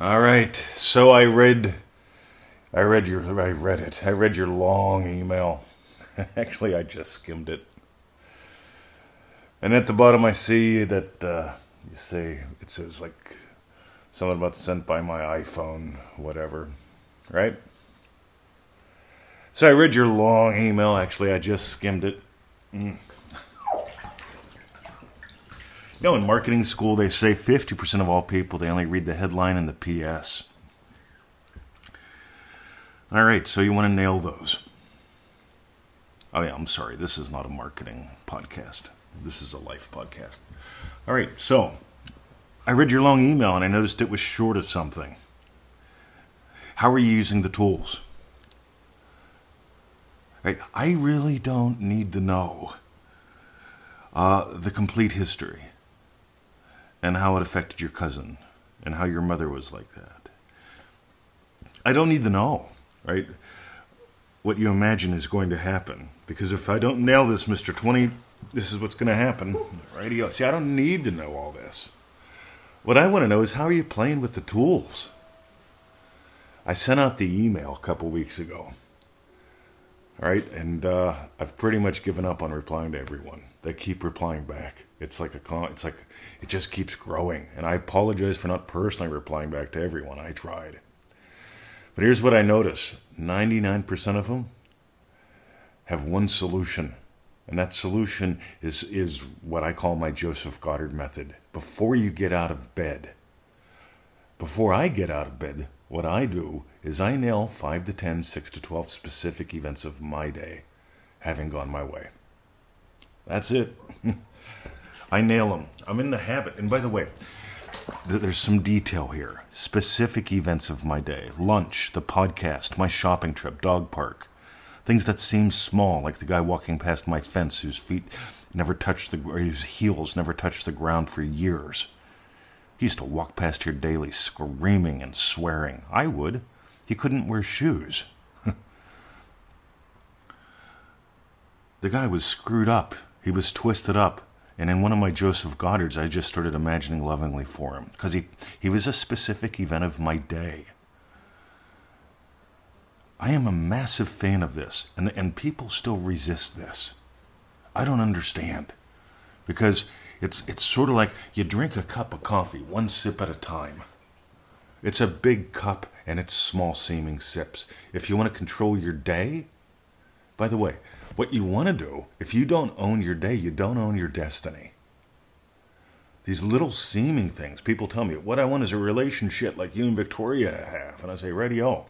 All right. So I read I read your I read it. I read your long email. Actually, I just skimmed it. And at the bottom I see that uh, you say it says like something about sent by my iPhone, whatever. Right? So I read your long email. Actually, I just skimmed it. Mm. You know, in marketing school, they say 50% of all people, they only read the headline and the PS. All right, so you want to nail those. Oh, yeah, I'm sorry. This is not a marketing podcast. This is a life podcast. All right, so I read your long email and I noticed it was short of something. How are you using the tools? I really don't need to know uh, the complete history and how it affected your cousin and how your mother was like that. I don't need to know, right? What you imagine is going to happen. Because if I don't nail this, Mr. 20, this is what's going to happen. Radio. See, I don't need to know all this. What I want to know is how are you playing with the tools? I sent out the email a couple weeks ago. All right, and uh, I've pretty much given up on replying to everyone. They keep replying back. It's like a con- it's like it just keeps growing. And I apologize for not personally replying back to everyone. I tried. But here's what I notice. 99% of them have one solution. And that solution is is what I call my Joseph Goddard method. Before you get out of bed, before I get out of bed, what I do is I nail 5 to 10, 6 to 12 specific events of my day having gone my way. That's it. I nail them. I'm in the habit. And by the way, there's some detail here. Specific events of my day lunch, the podcast, my shopping trip, dog park. Things that seem small, like the guy walking past my fence whose feet never touched the, or whose heels never touched the ground for years. He used to walk past here daily, screaming and swearing. I would. He couldn't wear shoes. the guy was screwed up. He was twisted up. And in one of my Joseph Goddards, I just started imagining lovingly for him because he, he was a specific event of my day. I am a massive fan of this, and, and people still resist this. I don't understand because it's, it's sort of like you drink a cup of coffee, one sip at a time. It's a big cup and it's small seeming sips. If you want to control your day, by the way, what you want to do, if you don't own your day, you don't own your destiny. These little seeming things, people tell me, what I want is a relationship like you and Victoria have. And I say, radio.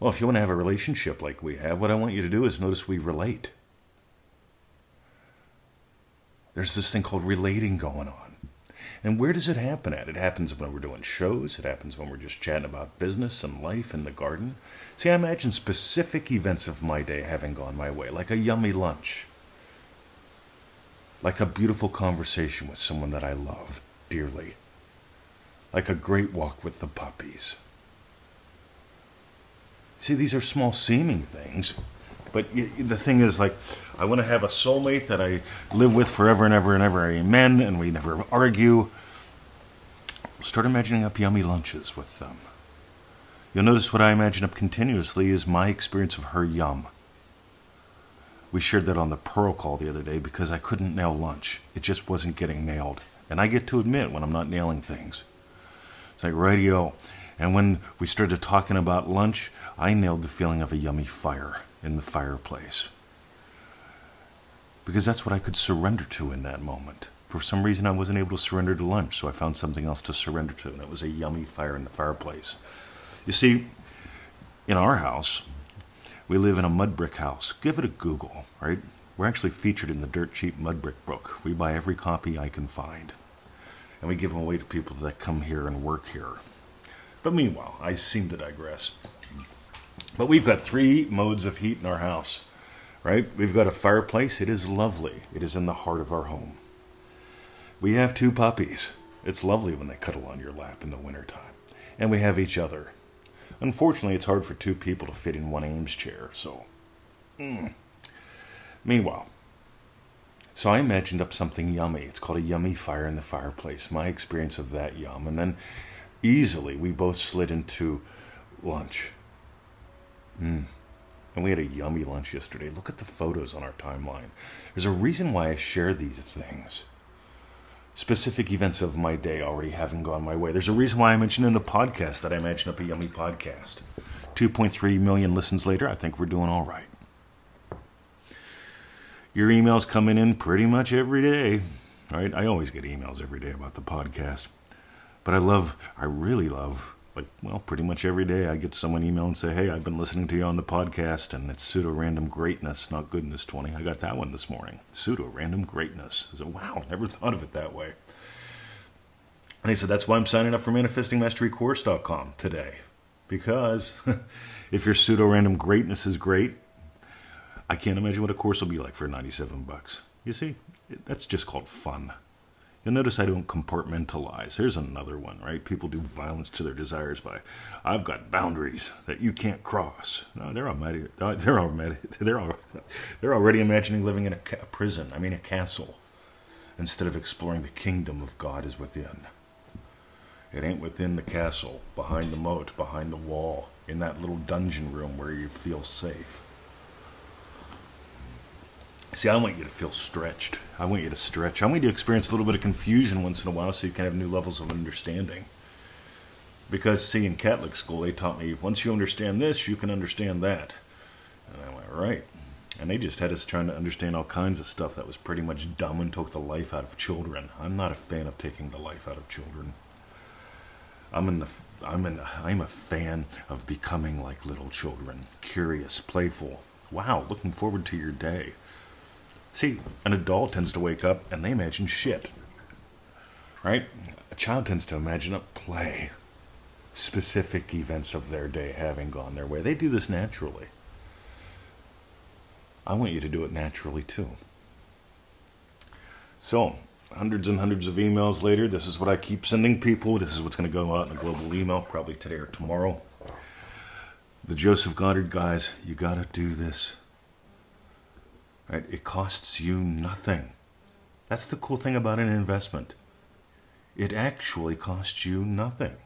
Well, if you want to have a relationship like we have, what I want you to do is notice we relate. There's this thing called relating going on. And where does it happen at? It happens when we're doing shows, it happens when we're just chatting about business and life in the garden. See, I imagine specific events of my day having gone my way, like a yummy lunch, like a beautiful conversation with someone that I love dearly, like a great walk with the puppies. See, these are small seeming things, but the thing is, like, I want to have a soulmate that I live with forever and ever and ever. Amen. And we never argue. Start imagining up yummy lunches with them. You'll notice what I imagine up continuously is my experience of her yum. We shared that on the Pearl call the other day because I couldn't nail lunch. It just wasn't getting nailed. And I get to admit when I'm not nailing things. It's like radio. And when we started talking about lunch, I nailed the feeling of a yummy fire in the fireplace. Because that's what I could surrender to in that moment. For some reason, I wasn't able to surrender to lunch, so I found something else to surrender to, and it was a yummy fire in the fireplace. You see, in our house, we live in a mud brick house. Give it a Google, right? We're actually featured in the Dirt Cheap Mud Brick book. We buy every copy I can find, and we give them away to people that come here and work here. But meanwhile, I seem to digress. But we've got three modes of heat in our house, right? We've got a fireplace. It is lovely. It is in the heart of our home. We have two puppies. It's lovely when they cuddle on your lap in the wintertime. And we have each other. Unfortunately, it's hard for two people to fit in one Eames chair, so. Mm. Meanwhile, so I imagined up something yummy. It's called a yummy fire in the fireplace. My experience of that yum. And then easily we both slid into lunch. Mm. And we had a yummy lunch yesterday. Look at the photos on our timeline. There's a reason why I share these things. Specific events of my day already having gone my way. There's a reason why I mentioned in the podcast that I mentioned up a yummy podcast. 2.3 million listens later, I think we're doing all right. Your emails coming in pretty much every day. Right? I always get emails every day about the podcast. But I love, I really love, like, well, pretty much every day I get someone email and say, hey, I've been listening to you on the podcast and it's pseudo random greatness, not goodness 20. I got that one this morning. Pseudo random greatness. I said, wow, never thought of it that way. And he said, that's why I'm signing up for manifestingmasterycourse.com today. Because if your pseudo random greatness is great, I can't imagine what a course will be like for 97 bucks. You see, that's just called fun. You'll notice I don't compartmentalize. Here's another one, right? People do violence to their desires by, I've got boundaries that you can't cross. No, they're already, uh, they're already, they're already, they're already imagining living in a, ca- prison. I mean, a castle, instead of exploring the kingdom of God is within. It ain't within the castle, behind the moat, behind the wall, in that little dungeon room where you feel safe. See, I want you to feel stretched. I want you to stretch. I want you to experience a little bit of confusion once in a while so you can have new levels of understanding. Because, see, in Catholic school, they taught me once you understand this, you can understand that. And I went, right. And they just had us trying to understand all kinds of stuff that was pretty much dumb and took the life out of children. I'm not a fan of taking the life out of children. I'm in the I'm in I'm a fan of becoming like little children, curious, playful. Wow, looking forward to your day. See, an adult tends to wake up and they imagine shit. Right? A child tends to imagine a play. Specific events of their day having gone their way. They do this naturally. I want you to do it naturally too. So, hundreds and hundreds of emails later, this is what I keep sending people. This is what's going to go out in the global email, probably today or tomorrow. The Joseph Goddard guys, you got to do this. Right? It costs you nothing. That's the cool thing about an investment. It actually costs you nothing.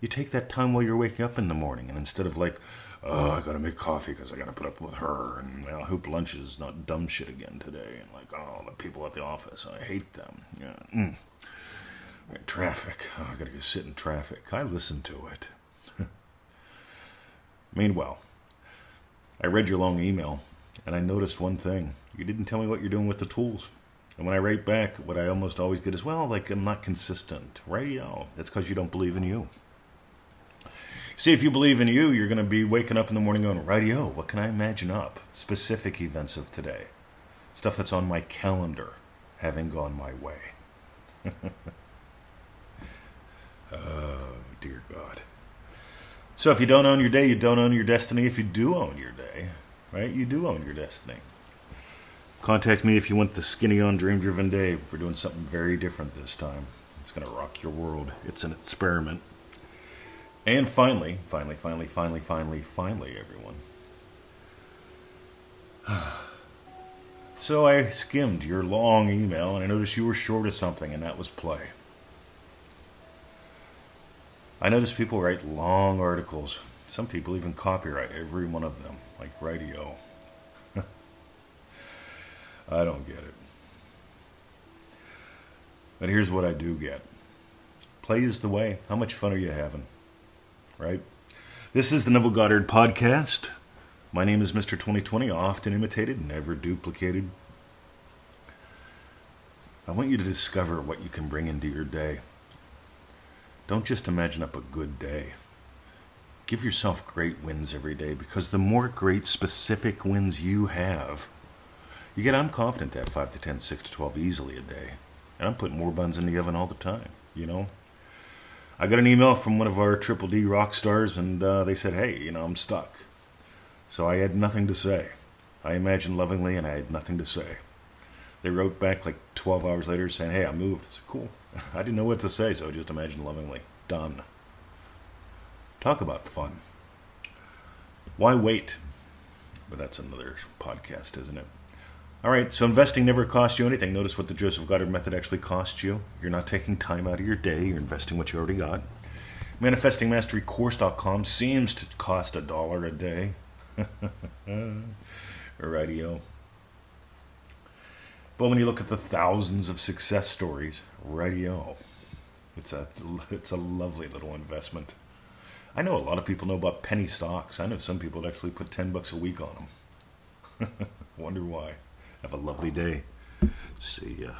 You take that time while you're waking up in the morning, and instead of like, oh, I gotta make coffee because I gotta put up with her, and I hope lunch is not dumb shit again today, and like, oh, the people at the office, I hate them. Yeah. Mm. Right, traffic. Oh, I gotta go sit in traffic. I listen to it. Meanwhile, I read your long email and I noticed one thing. You didn't tell me what you're doing with the tools. And when I write back, what I almost always get is, well, like, I'm not consistent. Radio. Oh, that's because you don't believe in you. See, if you believe in you, you're going to be waking up in the morning going, radio, what can I imagine up? Specific events of today. Stuff that's on my calendar having gone my way. oh, dear God. So if you don't own your day, you don't own your destiny. If you do own your day, right? You do own your destiny. Contact me if you want the skinny on dream driven day. We're doing something very different this time. It's going to rock your world. It's an experiment. And finally, finally, finally, finally, finally, finally, everyone. so I skimmed your long email and I noticed you were short of something, and that was play. I notice people write long articles. Some people even copyright every one of them like radio. I don't get it. But here's what I do get play is the way. How much fun are you having? Right? This is the Neville Goddard podcast. My name is Mr. 2020, often imitated, never duplicated. I want you to discover what you can bring into your day. Don't just imagine up a good day. Give yourself great wins every day because the more great specific wins you have, you get, I'm confident have 5 to 10, 6 to 12 easily a day. And I'm putting more buns in the oven all the time, you know? I got an email from one of our Triple D rock stars, and uh, they said, hey, you know, I'm stuck. So I had nothing to say. I imagined lovingly, and I had nothing to say. They wrote back like 12 hours later saying, hey, I moved. Said, cool. I didn't know what to say, so I just imagined lovingly. Done. Talk about fun. Why wait? But that's another podcast, isn't it? All right, so investing never costs you anything. Notice what the Joseph Goddard method actually costs you. You're not taking time out of your day, you're investing what you already got. ManifestingMasteryCourse.com seems to cost a dollar a day. Radio. But when you look at the thousands of success stories, radio, it's a it's a lovely little investment. I know a lot of people know about penny stocks. I know some people that actually put ten bucks a week on them. Wonder why. Have a lovely day. See ya.